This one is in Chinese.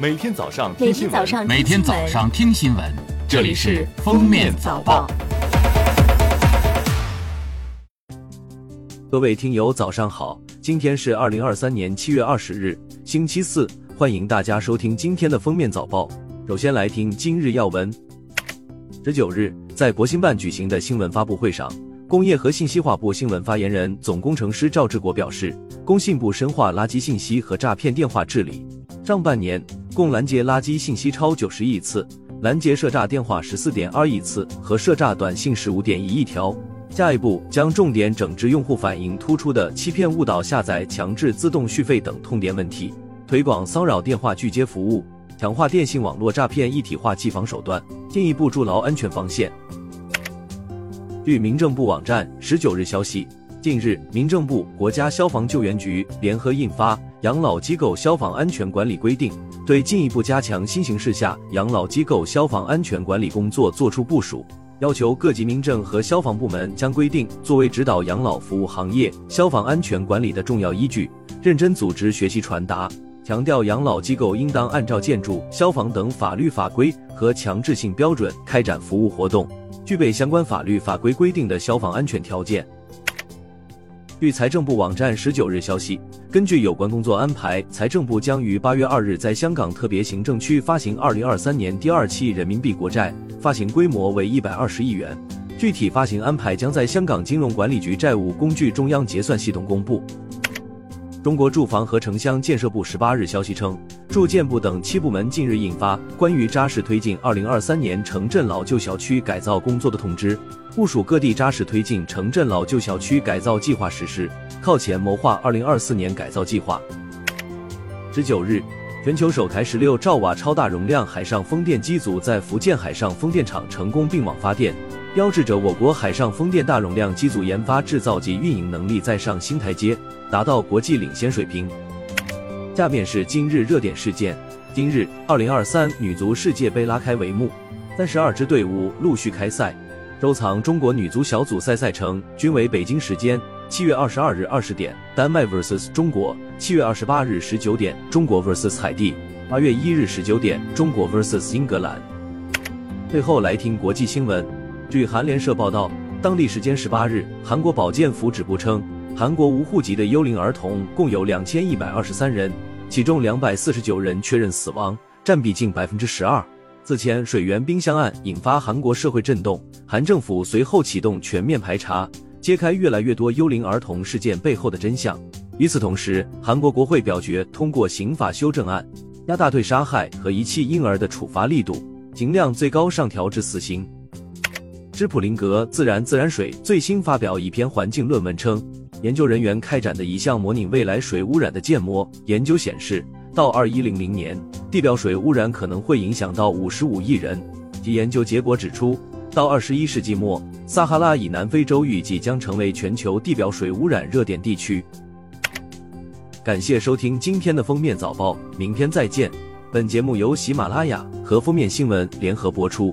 每天早上听新闻每天早上听新闻，这里是《封面早报》。各位听友，早上好！今天是二零二三年七月二十日，星期四，欢迎大家收听今天的封面早报。首先来听今日要闻。十九日，在国新办举行的新闻发布会上，工业和信息化部新闻发言人、总工程师赵志国表示，工信部深化垃圾信息和诈骗电话治理，上半年共拦截垃圾信息超九十亿次，拦截涉诈电话十四点二亿次和涉诈短信十五点一亿条。下一步将重点整治用户反映突出的欺骗、误导下载、强制自动续费等痛点问题，推广骚扰电话拒接服务，强化电信网络诈骗一体化技防手段，进一步筑牢安全防线。据民政部网站十九日消息，近日，民政部、国家消防救援局联合印发《养老机构消防安全管理规定》，对进一步加强新形势下养老机构消防安全管理工作作出部署。要求各级民政和消防部门将规定作为指导养老服务行业消防安全管理的重要依据，认真组织学习传达。强调养老机构应当按照建筑、消防等法律法规和强制性标准开展服务活动，具备相关法律法规规定的消防安全条件。据财政部网站十九日消息，根据有关工作安排，财政部将于八月二日在香港特别行政区发行二零二三年第二期人民币国债，发行规模为一百二十亿元。具体发行安排将在香港金融管理局债务工具中央结算系统公布。中国住房和城乡建设部十八日消息称，住建部等七部门近日印发关于扎实推进二零二三年城镇老旧小区改造工作的通知，部署各地扎实推进城镇老旧小区改造计划实施，靠前谋划二零二四年改造计划。十九日，全球首台十六兆瓦超大容量海上风电机组在福建海上风电场成功并网发电，标志着我国海上风电大容量机组研发、制造及运营能力再上新台阶。达到国际领先水平。下面是今日热点事件。今日，二零二三女足世界杯拉开帷幕，三十二支队伍陆续开赛。收藏中国女足小组赛赛程均为北京时间七月二十二日二十点，丹麦 vs 中国；七月二十八日十九点，中国 vs 海地；八月一日十九点，中国 vs 英格兰。最后来听国际新闻。据韩联社报道，当地时间十八日，韩国保健福祉部称。韩国无户籍的幽灵儿童共有两千一百二十三人，其中两百四十九人确认死亡，占比近百分之十二。此前水源冰箱案引发韩国社会震动，韩政府随后启动全面排查，揭开越来越多幽灵儿童事件背后的真相。与此同时，韩国国会表决通过刑法修正案，加大对杀害和遗弃婴儿的处罚力度，刑量最高上调至死刑。芝普林格自然自然水最新发表一篇环境论文称。研究人员开展的一项模拟未来水污染的建模研究显示，到二一零零年，地表水污染可能会影响到五十五亿人。其研究结果指出，到二十一世纪末，撒哈拉以南非洲预计将成为全球地表水污染热点地区。感谢收听今天的封面早报，明天再见。本节目由喜马拉雅和封面新闻联合播出。